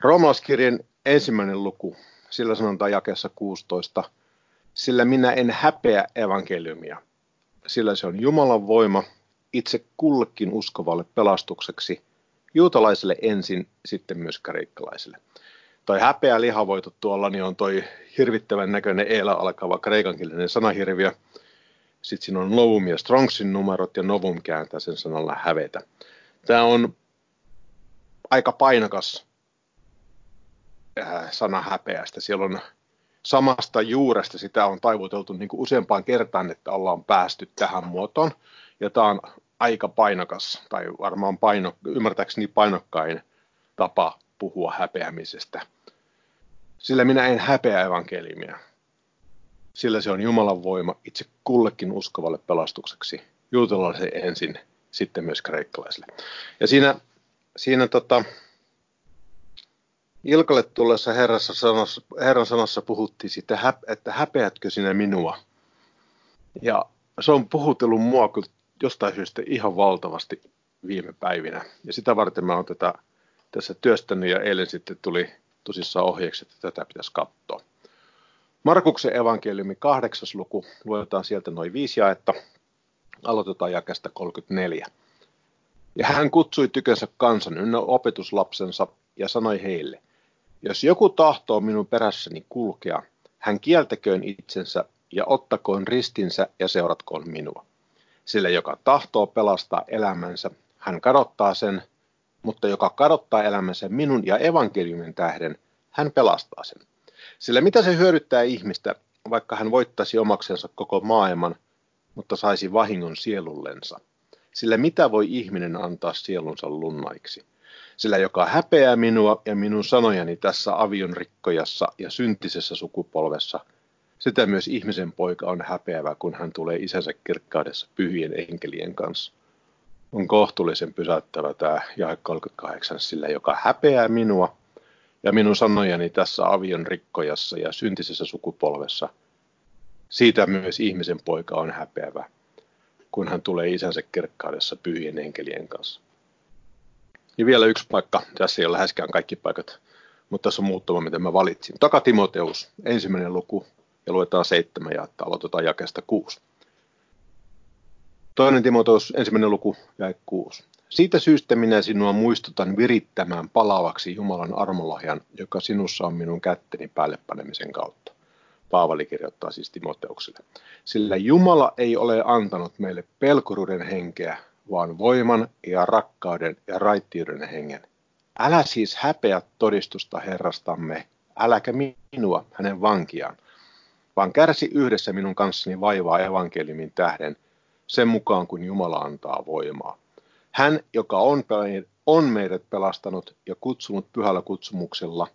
Roomalaiskirjan ensimmäinen luku, sillä sanotaan jakeessa 16, sillä minä en häpeä evankeliumia, sillä se on Jumalan voima itse kullekin uskovalle pelastukseksi, juutalaiselle ensin, sitten myös kreikkalaisille. Toi häpeä lihavoitu tuolla niin on toi hirvittävän näköinen eela alkava kreikankielinen sanahirviö. Sitten siinä on Novum ja Strongsin numerot ja Novum kääntää sen sanalla hävetä. Tämä on aika painakas sana häpeästä. Siellä on samasta juuresta sitä on taivuteltu niin kuin useampaan kertaan, että ollaan päästy tähän muotoon. Ja tämä on aika painokas, tai varmaan paino, ymmärtääkseni painokkain tapa puhua häpeämisestä. Sillä minä en häpeä evankeliumia. Sillä se on Jumalan voima itse kullekin uskovalle pelastukseksi. Juutalaiselle ensin, sitten myös kreikkalaisille. Ja siinä, siinä tota, Ilkalle tullessa Herrassa sanossa, Herran sanassa puhuttiin siitä, että häpeätkö sinä minua. Ja se on puhutellut mua jostain syystä ihan valtavasti viime päivinä. Ja sitä varten mä oon tätä tässä työstänyt ja eilen sitten tuli tosissaan ohjeeksi, että tätä pitäisi katsoa. Markuksen evankeliumi kahdeksas luku, luetaan sieltä noin viisi jaetta, aloitetaan jakesta 34. Ja hän kutsui tykönsä kansan ynnä opetuslapsensa ja sanoi heille, jos joku tahtoo minun perässäni kulkea, hän kieltäköön itsensä ja ottakoon ristinsä ja seuratkoon minua. Sillä joka tahtoo pelastaa elämänsä, hän kadottaa sen, mutta joka kadottaa elämänsä minun ja evankeliumin tähden, hän pelastaa sen. Sillä mitä se hyödyttää ihmistä, vaikka hän voittaisi omaksensa koko maailman, mutta saisi vahingon sielullensa? Sillä mitä voi ihminen antaa sielunsa lunnaiksi? Sillä joka häpeää minua ja minun sanojani tässä avion rikkojassa ja syntisessä sukupolvessa, sitä myös ihmisen poika on häpeävä, kun hän tulee isänsä kirkkaudessa pyhien enkelien kanssa. On kohtuullisen pysäyttävä tämä jae 38, sillä joka häpeää minua ja minun sanojani tässä avion rikkojassa ja syntisessä sukupolvessa, siitä myös ihmisen poika on häpeävä, kun hän tulee isänsä kirkkaudessa pyhien enkelien kanssa. Ja vielä yksi paikka, tässä ei ole läheskään kaikki paikat, mutta tässä on muutama, mitä mä valitsin. Taka Timoteus, ensimmäinen luku, ja luetaan seitsemän ja aloitetaan jakesta kuusi. Toinen Timoteus, ensimmäinen luku, ja kuusi. Siitä syystä minä sinua muistutan virittämään palavaksi Jumalan armolahjan, joka sinussa on minun kätteni päälle panemisen kautta. Paavali kirjoittaa siis Timoteukselle. Sillä Jumala ei ole antanut meille pelkuruuden henkeä, vaan voiman ja rakkauden ja raittiuden hengen. Älä siis häpeä todistusta Herrastamme, äläkä minua, hänen vankiaan, vaan kärsi yhdessä minun kanssani vaivaa evankeliumin tähden, sen mukaan kuin Jumala antaa voimaa. Hän, joka on, on meidät pelastanut ja kutsunut pyhällä kutsumuksella,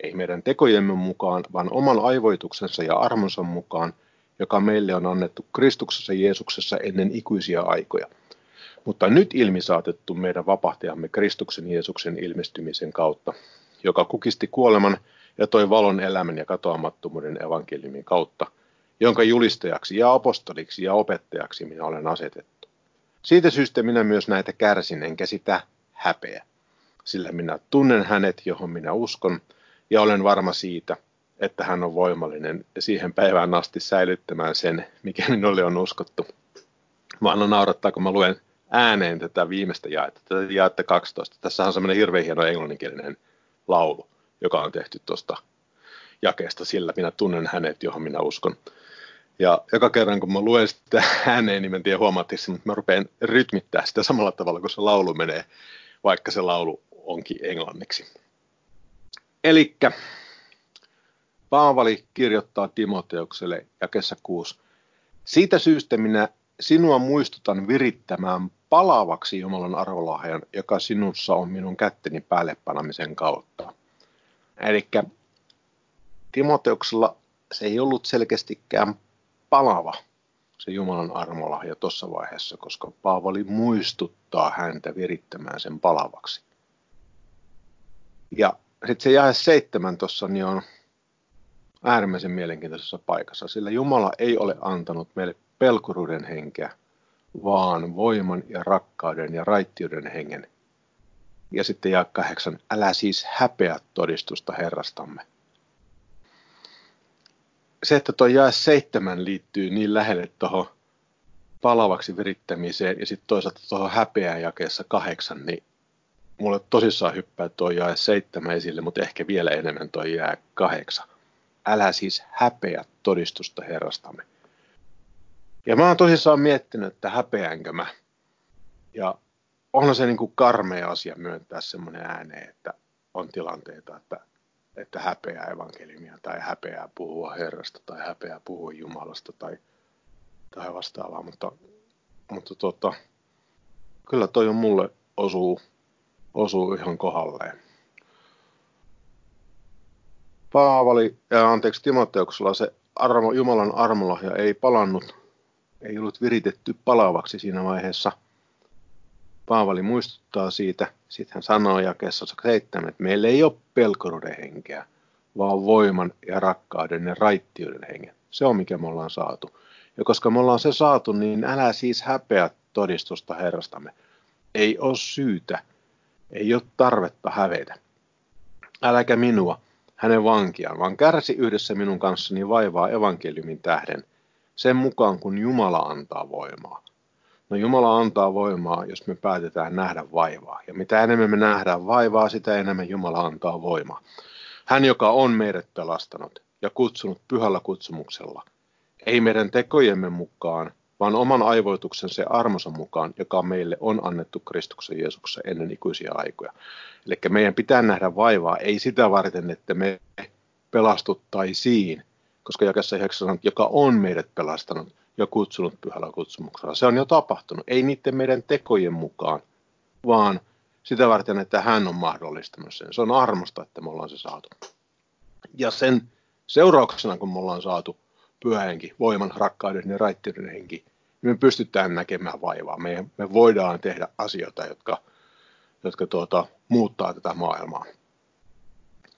ei meidän tekojemme mukaan, vaan oman aivoituksensa ja armonsa mukaan, joka meille on annettu Kristuksessa Jeesuksessa ennen ikuisia aikoja – mutta nyt ilmi saatettu meidän vapahtajamme Kristuksen Jeesuksen ilmestymisen kautta, joka kukisti kuoleman ja toi valon elämän ja katoamattomuuden evankeliumin kautta, jonka julistajaksi ja apostoliksi ja opettajaksi minä olen asetettu. Siitä syystä minä myös näitä kärsin, enkä sitä häpeä, sillä minä tunnen hänet, johon minä uskon, ja olen varma siitä, että hän on voimallinen siihen päivään asti säilyttämään sen, mikä minulle on uskottu. Vaan naurattaa, kun mä luen ääneen tätä viimeistä jaetta, tätä jaetta 12. Tässä on semmoinen hirveän hieno englanninkielinen laulu, joka on tehty tuosta jakeesta sillä, minä tunnen hänet, johon minä uskon. Ja joka kerran, kun mä luen sitä ääneen, niin mä en tiedä huomaatteko, mutta mä rupean rytmittää sitä samalla tavalla, kun se laulu menee, vaikka se laulu onkin englanniksi. Eli Paavali kirjoittaa Timoteukselle jakessa 6. Siitä syystä minä sinua muistutan virittämään palavaksi Jumalan arvolahjan, joka sinussa on minun kätteni päälle panamisen kautta. Eli Timoteuksella se ei ollut selkeästikään palava se Jumalan armolahja tuossa vaiheessa, koska Paavali muistuttaa häntä virittämään sen palavaksi. Ja sitten se jae seitsemän tuossa niin on äärimmäisen mielenkiintoisessa paikassa, sillä Jumala ei ole antanut meille pelkuruuden henkeä, vaan voiman ja rakkauden ja raittiuden hengen. Ja sitten ja kahdeksan, älä siis häpeä todistusta Herrastamme. Se, että tuo jae seitsemän liittyy niin lähelle tuohon palavaksi virittämiseen ja sitten toisaalta tuohon häpeään jakeessa kahdeksan, niin mulle tosissaan hyppää tuo jae seitsemän esille, mutta ehkä vielä enemmän tuo jää kahdeksan. Älä siis häpeä todistusta Herrastamme. Ja mä oon tosissaan miettinyt, että häpeänkö mä. Ja onhan se niin kuin karmea asia myöntää semmoinen ääneen, että on tilanteita, että, että häpeää evankeliumia tai häpeää puhua Herrasta tai häpeää puhua Jumalasta tai, tai vastaavaa, mutta, mutta tota, kyllä toi on mulle osuu, osuu ihan kohdalleen. Paavali, ja anteeksi Timoteuksella se armo, Jumalan armolahja ei palannut, ei ollut viritetty palavaksi siinä vaiheessa – Paavali muistuttaa siitä, sitten hän sanoo jakeessa 7, että meillä ei ole pelkoruuden henkeä, vaan voiman ja rakkauden ja raittiuden hengen. Se on mikä me ollaan saatu. Ja koska me ollaan se saatu, niin älä siis häpeä todistusta Herrastamme. Ei ole syytä, ei ole tarvetta hävetä. Äläkä minua, hänen vankiaan, vaan kärsi yhdessä minun kanssani vaivaa evankeliumin tähden, sen mukaan kun Jumala antaa voimaa. No Jumala antaa voimaa, jos me päätetään nähdä vaivaa. Ja mitä enemmän me nähdään vaivaa, sitä enemmän Jumala antaa voimaa. Hän, joka on meidät pelastanut ja kutsunut pyhällä kutsumuksella, ei meidän tekojemme mukaan, vaan oman aivoituksen se armonsa mukaan, joka meille on annettu Kristuksen Jeesuksessa ennen ikuisia aikoja. Eli meidän pitää nähdä vaivaa, ei sitä varten, että me pelastuttaisiin, koska jakessa 9 joka on meidät pelastanut ja kutsunut pyhällä kutsumuksella. Se on jo tapahtunut, ei niiden meidän tekojen mukaan, vaan sitä varten, että hän on mahdollistanut sen. Se on armosta, että me ollaan se saatu. Ja sen seurauksena, kun me ollaan saatu pyhähenki, voiman, rakkauden ja raittiuden henki, niin me pystytään näkemään vaivaa. Me, me voidaan tehdä asioita, jotka, jotka tuota, muuttaa tätä maailmaa.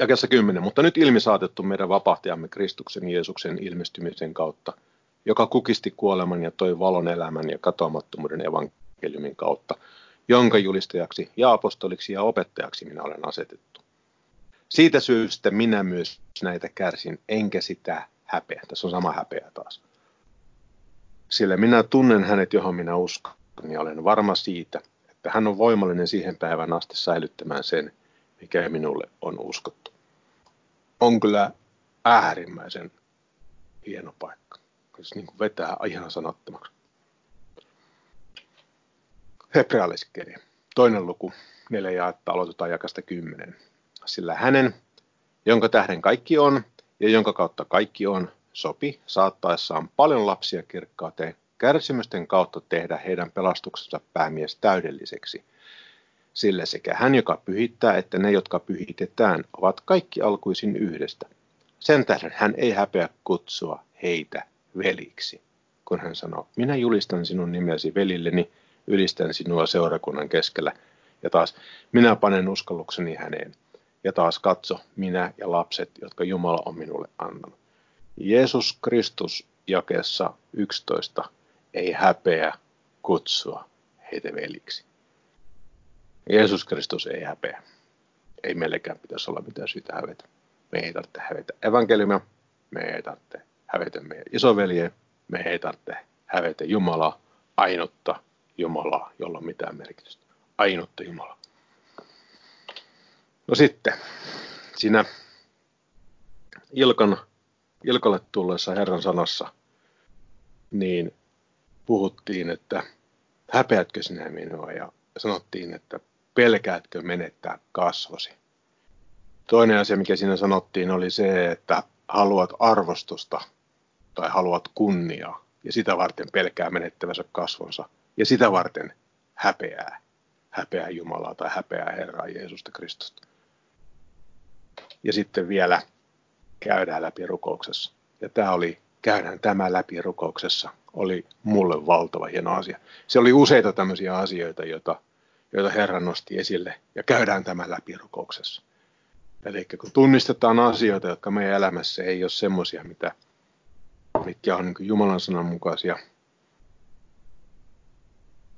Jakessa 10. Mutta nyt ilmi saatettu meidän vapahtajamme Kristuksen Jeesuksen ilmestymisen kautta – joka kukisti kuoleman ja toi valon elämän ja katoamattomuuden evankeliumin kautta, jonka julistajaksi ja apostoliksi ja opettajaksi minä olen asetettu. Siitä syystä minä myös näitä kärsin, enkä sitä häpeä. Tässä on sama häpeä taas. Sillä minä tunnen hänet, johon minä uskon, ja olen varma siitä, että hän on voimallinen siihen päivän asti säilyttämään sen, mikä minulle on uskottu. On kyllä äärimmäisen hieno paikka siis niin kuin vetää ihan sanattomaksi. Hebrealaiskirja, toinen luku, neljä jaetta, aloitetaan jakasta kymmenen. Sillä hänen, jonka tähden kaikki on ja jonka kautta kaikki on, sopi saattaessaan paljon lapsia kirkkaateen kärsimysten kautta tehdä heidän pelastuksensa päämies täydelliseksi. Sillä sekä hän, joka pyhittää, että ne, jotka pyhitetään, ovat kaikki alkuisin yhdestä. Sen tähden hän ei häpeä kutsua heitä veliksi, kun hän sanoo, minä julistan sinun nimesi velilleni, ylistän sinua seurakunnan keskellä. Ja taas, minä panen uskallukseni häneen. Ja taas katso, minä ja lapset, jotka Jumala on minulle antanut. Jeesus Kristus jakeessa 11 ei häpeä kutsua heitä veliksi. Jeesus Kristus ei häpeä. Ei meillekään pitäisi olla mitään syytä hävetä. Me ei tarvitse hävetä evankeliumia, me ei tarvitse hävetä meidän isovelje, me ei tarvitse hävetä Jumalaa, ainutta Jumalaa, jolla on mitään merkitystä. Ainutta Jumalaa. No sitten, siinä Ilkan, Ilkalle tulleessa Herran sanassa, niin puhuttiin, että häpeätkö sinä minua, ja sanottiin, että pelkäätkö menettää kasvosi. Toinen asia, mikä siinä sanottiin, oli se, että haluat arvostusta tai haluat kunniaa ja sitä varten pelkää menettävänsä kasvonsa ja sitä varten häpeää, häpeää Jumalaa tai häpeää Herraa Jeesusta Kristusta. Ja sitten vielä käydään läpi rukouksessa. Ja tämä oli, käydään tämä läpi rukouksessa, oli mulle valtava hieno asia. Se oli useita tämmöisiä asioita, joita, joita Herra nosti esille, ja käydään tämä läpi rukouksessa. Eli kun tunnistetaan asioita, jotka meidän elämässä ei ole semmoisia, mitä, mitkä on niin Jumalan sanan mukaisia,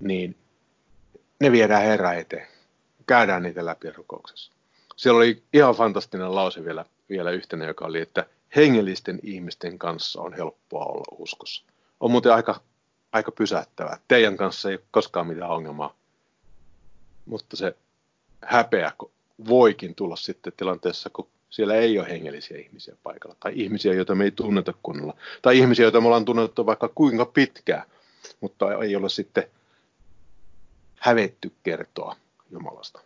niin ne viedään Herra eteen. käydään niitä läpi rukouksessa. Siellä oli ihan fantastinen lause vielä, vielä yhtenä, joka oli, että hengellisten ihmisten kanssa on helppoa olla uskossa. On muuten aika, aika pysäyttävää. Teidän kanssa ei ole koskaan mitään ongelmaa. Mutta se häpeä voikin tulla sitten tilanteessa, kun siellä ei ole hengellisiä ihmisiä paikalla. Tai ihmisiä, joita me ei tunneta kunnolla. Tai ihmisiä, joita me ollaan tunnettu vaikka kuinka pitkään. Mutta ei ole sitten hävetty kertoa Jumalasta.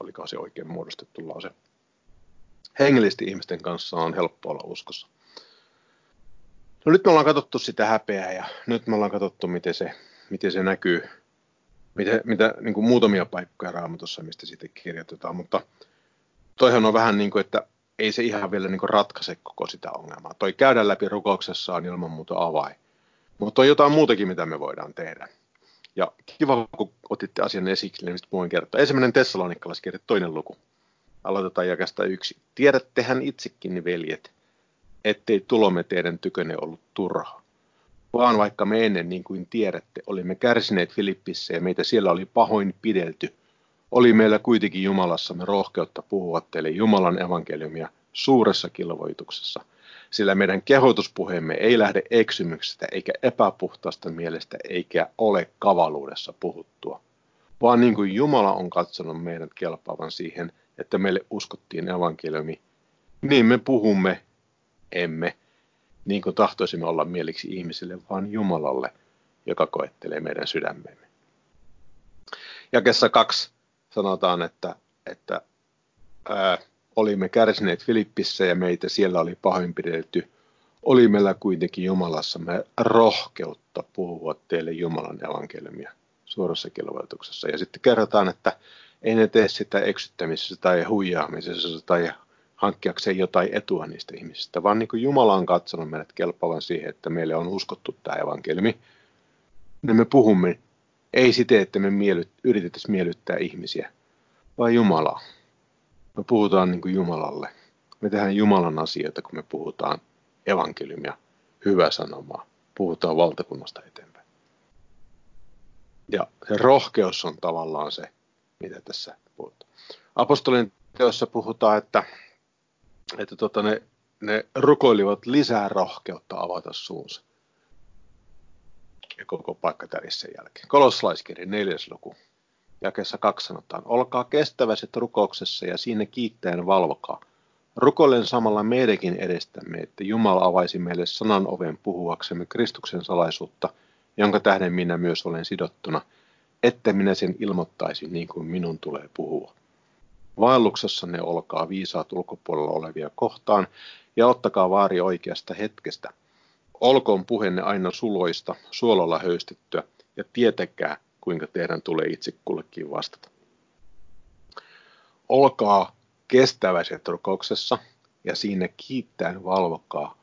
Oliko se oikein muodostettu lause? Hengellisesti ihmisten kanssa on helppo olla uskossa. No nyt me ollaan katsottu sitä häpeää ja nyt me ollaan katsottu, miten se, miten se näkyy, mitä, mitä niin kuin muutamia paikkoja raamatussa, mistä sitten kirjoitetaan, mutta toihan on vähän niin kuin, että ei se ihan vielä niin kuin ratkaise koko sitä ongelmaa. Toi käydä läpi rukouksessa on ilman muuta avain. Mutta on jotain muutakin, mitä me voidaan tehdä. Ja kiva, kun otitte asian esille, niin voin kertoa. Ensimmäinen tessalonikkalaskirja, toinen luku. Aloitetaan jakasta yksi. Tiedättehän itsekin, veljet, ettei tulomme teidän tykönne ollut turha. Vaan vaikka me ennen, niin kuin tiedätte, olimme kärsineet Filippissä ja meitä siellä oli pahoin pidelty, oli meillä kuitenkin Jumalassamme rohkeutta puhua teille Jumalan evankeliumia suuressa kilvoituksessa – sillä meidän kehotuspuheemme ei lähde eksymyksestä eikä epäpuhtaasta mielestä eikä ole kavaluudessa puhuttua, vaan niin kuin Jumala on katsonut meidät kelpaavan siihen, että meille uskottiin evankeliumi, niin me puhumme, emme, niin kuin tahtoisimme olla mieliksi ihmisille, vaan Jumalalle, joka koettelee meidän sydämemme. Jakessa kaksi sanotaan, että, että ää, olimme kärsineet Filippissä ja meitä siellä oli pahoinpidelty, oli meillä kuitenkin Jumalassamme rohkeutta puhua teille Jumalan evankeliumia suorassa kilvoituksessa. Ja sitten kerrotaan, että ei ne tee sitä eksyttämisessä tai huijaamisessa tai hankkiakseen jotain etua niistä ihmisistä, vaan niin kuin Jumala on katsonut meidät kelpaavan siihen, että meille on uskottu tämä evankeliumi, niin me puhumme ei siten, että me miellyt, yritettäisiin miellyttää ihmisiä, vaan Jumalaa me puhutaan niin kuin Jumalalle. Me tehdään Jumalan asioita, kun me puhutaan evankeliumia, hyvää sanomaa, puhutaan valtakunnasta eteenpäin. Ja se rohkeus on tavallaan se, mitä tässä puhutaan. Apostolin teossa puhutaan, että, että tota ne, ne rukoilivat lisää rohkeutta avata suunsa. Ja koko paikka sen jälkeen. Kolossalaiskirja neljäs luku jakessa kaksi sanotaan, olkaa kestäväiset rukouksessa ja siinä kiittäen valvokaa. Rukoilen samalla meidänkin edestämme, että Jumala avaisi meille sanan oven puhuaksemme Kristuksen salaisuutta, jonka tähden minä myös olen sidottuna, että minä sen ilmoittaisin niin kuin minun tulee puhua. Vaelluksessanne olkaa viisaat ulkopuolella olevia kohtaan ja ottakaa vaari oikeasta hetkestä. Olkoon puheenne aina suloista, suololla höystettyä ja tietäkää, kuinka teidän tulee itse kullekin vastata. Olkaa kestäväiset rukouksessa ja siinä kiittäen valvokaa.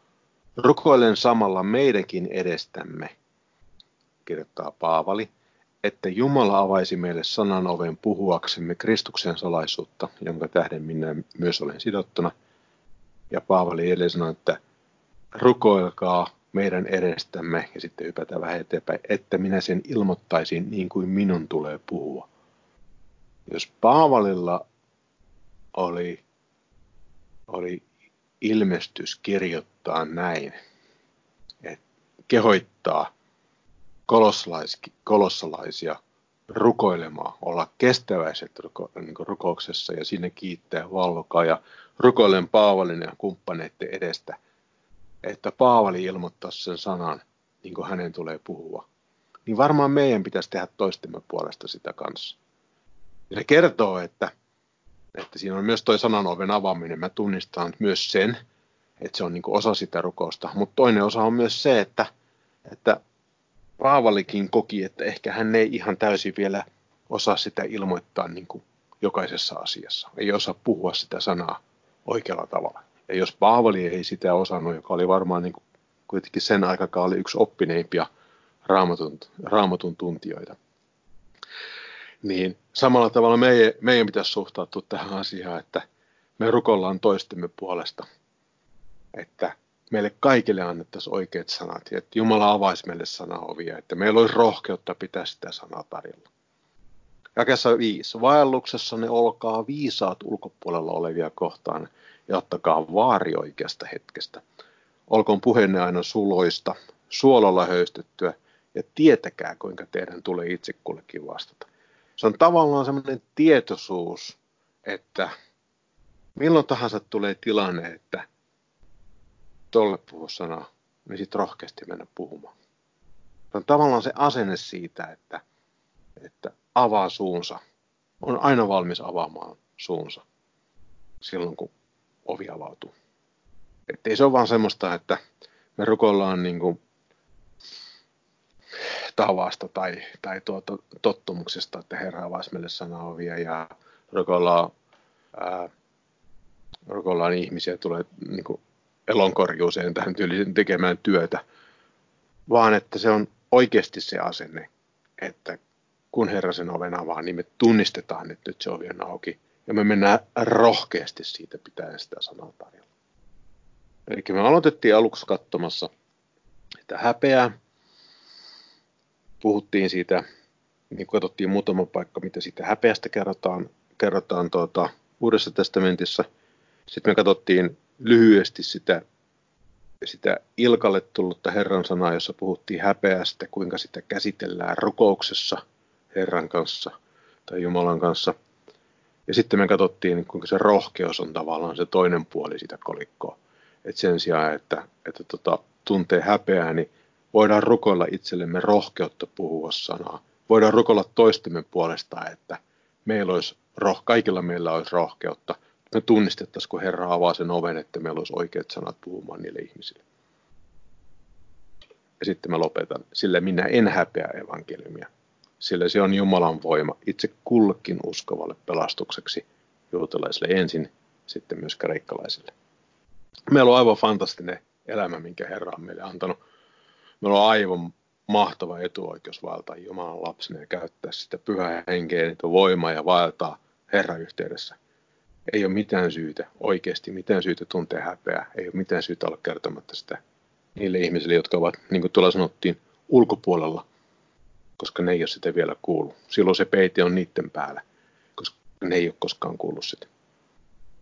Rukoilen samalla meidänkin edestämme, kirjoittaa Paavali, että Jumala avaisi meille sanan oven puhuaksemme Kristuksen salaisuutta, jonka tähden minä myös olen sidottuna. Ja Paavali edelleen sanoi, että rukoilkaa meidän edestämme ja sitten hypätä vähän eteenpäin, että minä sen ilmoittaisin niin kuin minun tulee puhua. Jos Paavalilla oli, oli ilmestys kirjoittaa näin, että kehoittaa kolossalaisia rukoilemaan, olla kestäväiset ruko, niin rukouksessa ja sinne kiittää valvokaa ja rukoilen Paavalin ja kumppaneiden edestä – että Paavali ilmoittaa sen sanan, niin kuin hänen tulee puhua, niin varmaan meidän pitäisi tehdä toistemme puolesta sitä kanssa. Ja se kertoo, että, että siinä on myös toi sanan oven avaaminen. Mä tunnistan myös sen, että se on niin osa sitä rukousta. Mutta toinen osa on myös se, että, että Paavalikin koki, että ehkä hän ei ihan täysin vielä osaa sitä ilmoittaa niin kuin jokaisessa asiassa. Ei osaa puhua sitä sanaa oikealla tavalla. Ja jos Paavali ei sitä osannut, joka oli varmaan niin kuin, kuitenkin sen aikakaan oli yksi oppineimpia raamatun, raamatun tuntijoita, niin samalla tavalla meidän, meidän pitäisi suhtautua tähän asiaan, että me rukollaan toistemme puolesta, että meille kaikille annettaisiin oikeat sanat ja että Jumala avaisi meille sanaovia, että meillä olisi rohkeutta pitää sitä sanaa tarjolla. Jakessa viisi. Vaelluksessa ne olkaa viisaat ulkopuolella olevia kohtaan ja ottakaa vaari oikeasta hetkestä. Olkoon puheenne aina suloista, suolalla höystettyä ja tietäkää, kuinka teidän tulee itse kullekin vastata. Se on tavallaan semmoinen tietoisuus, että milloin tahansa tulee tilanne, että tolle puhu sanaa, niin sitten rohkeasti mennä puhumaan. Se on tavallaan se asenne siitä, että, että avaa suunsa. On aina valmis avaamaan suunsa silloin, kun ovi avautuu. Että ei se ole vaan semmoista, että me rukoillaan niin kuin tavasta tai, tai tuota, tottumuksesta, että Herra avaisi meille sanaovia ja rukoillaan, ää, rukoillaan ihmisiä tulee niin kuin elonkorjuuseen tähän tyyliin tekemään työtä, vaan että se on oikeasti se asenne, että kun Herra sen oven avaa, niin me tunnistetaan, että nyt se ovi on auki ja me mennään rohkeasti siitä pitäen sitä sanaa tarjolla. Eli me aloitettiin aluksi katsomassa että häpeää. Puhuttiin siitä, niin katsottiin muutama paikka, mitä siitä häpeästä kerrotaan, kerrotaan tuota, Uudessa testamentissa. Sitten me katsottiin lyhyesti sitä, sitä Ilkalle tullutta Herran sanaa, jossa puhuttiin häpeästä, kuinka sitä käsitellään rukouksessa Herran kanssa tai Jumalan kanssa. Ja sitten me katsottiin, kuinka se rohkeus on tavallaan se toinen puoli sitä kolikkoa. Et sen sijaan, että, että tota, tuntee häpeää, niin voidaan rukoilla itsellemme rohkeutta puhua sanaa. Voidaan rukoilla toistemme puolesta, että meillä olisi kaikilla meillä olisi rohkeutta. Me tunnistettaisiin, kun Herra avaa sen oven, että meillä olisi oikeat sanat puhumaan niille ihmisille. Ja sitten mä lopetan. Sillä minä en häpeä evankeliumia. Sillä se on Jumalan voima itse kullekin uskovalle pelastukseksi juutalaisille ensin, sitten myös kreikkalaisille. Meillä on aivan fantastinen elämä, minkä Herra on meille antanut. Meillä on aivan mahtava etuoikeus vaeltaa Jumalan lapsena ja käyttää sitä pyhää henkeä, niitä voimaa ja vaeltaa Herran yhteydessä. Ei ole mitään syytä, oikeasti mitään syytä tuntea häpeää. Ei ole mitään syytä olla kertomatta sitä niille ihmisille, jotka ovat, niin kuin tuolla sanottiin, ulkopuolella, koska ne ei ole sitä vielä kuullut. Silloin se peite on niiden päällä, koska ne ei ole koskaan kuullut sitä.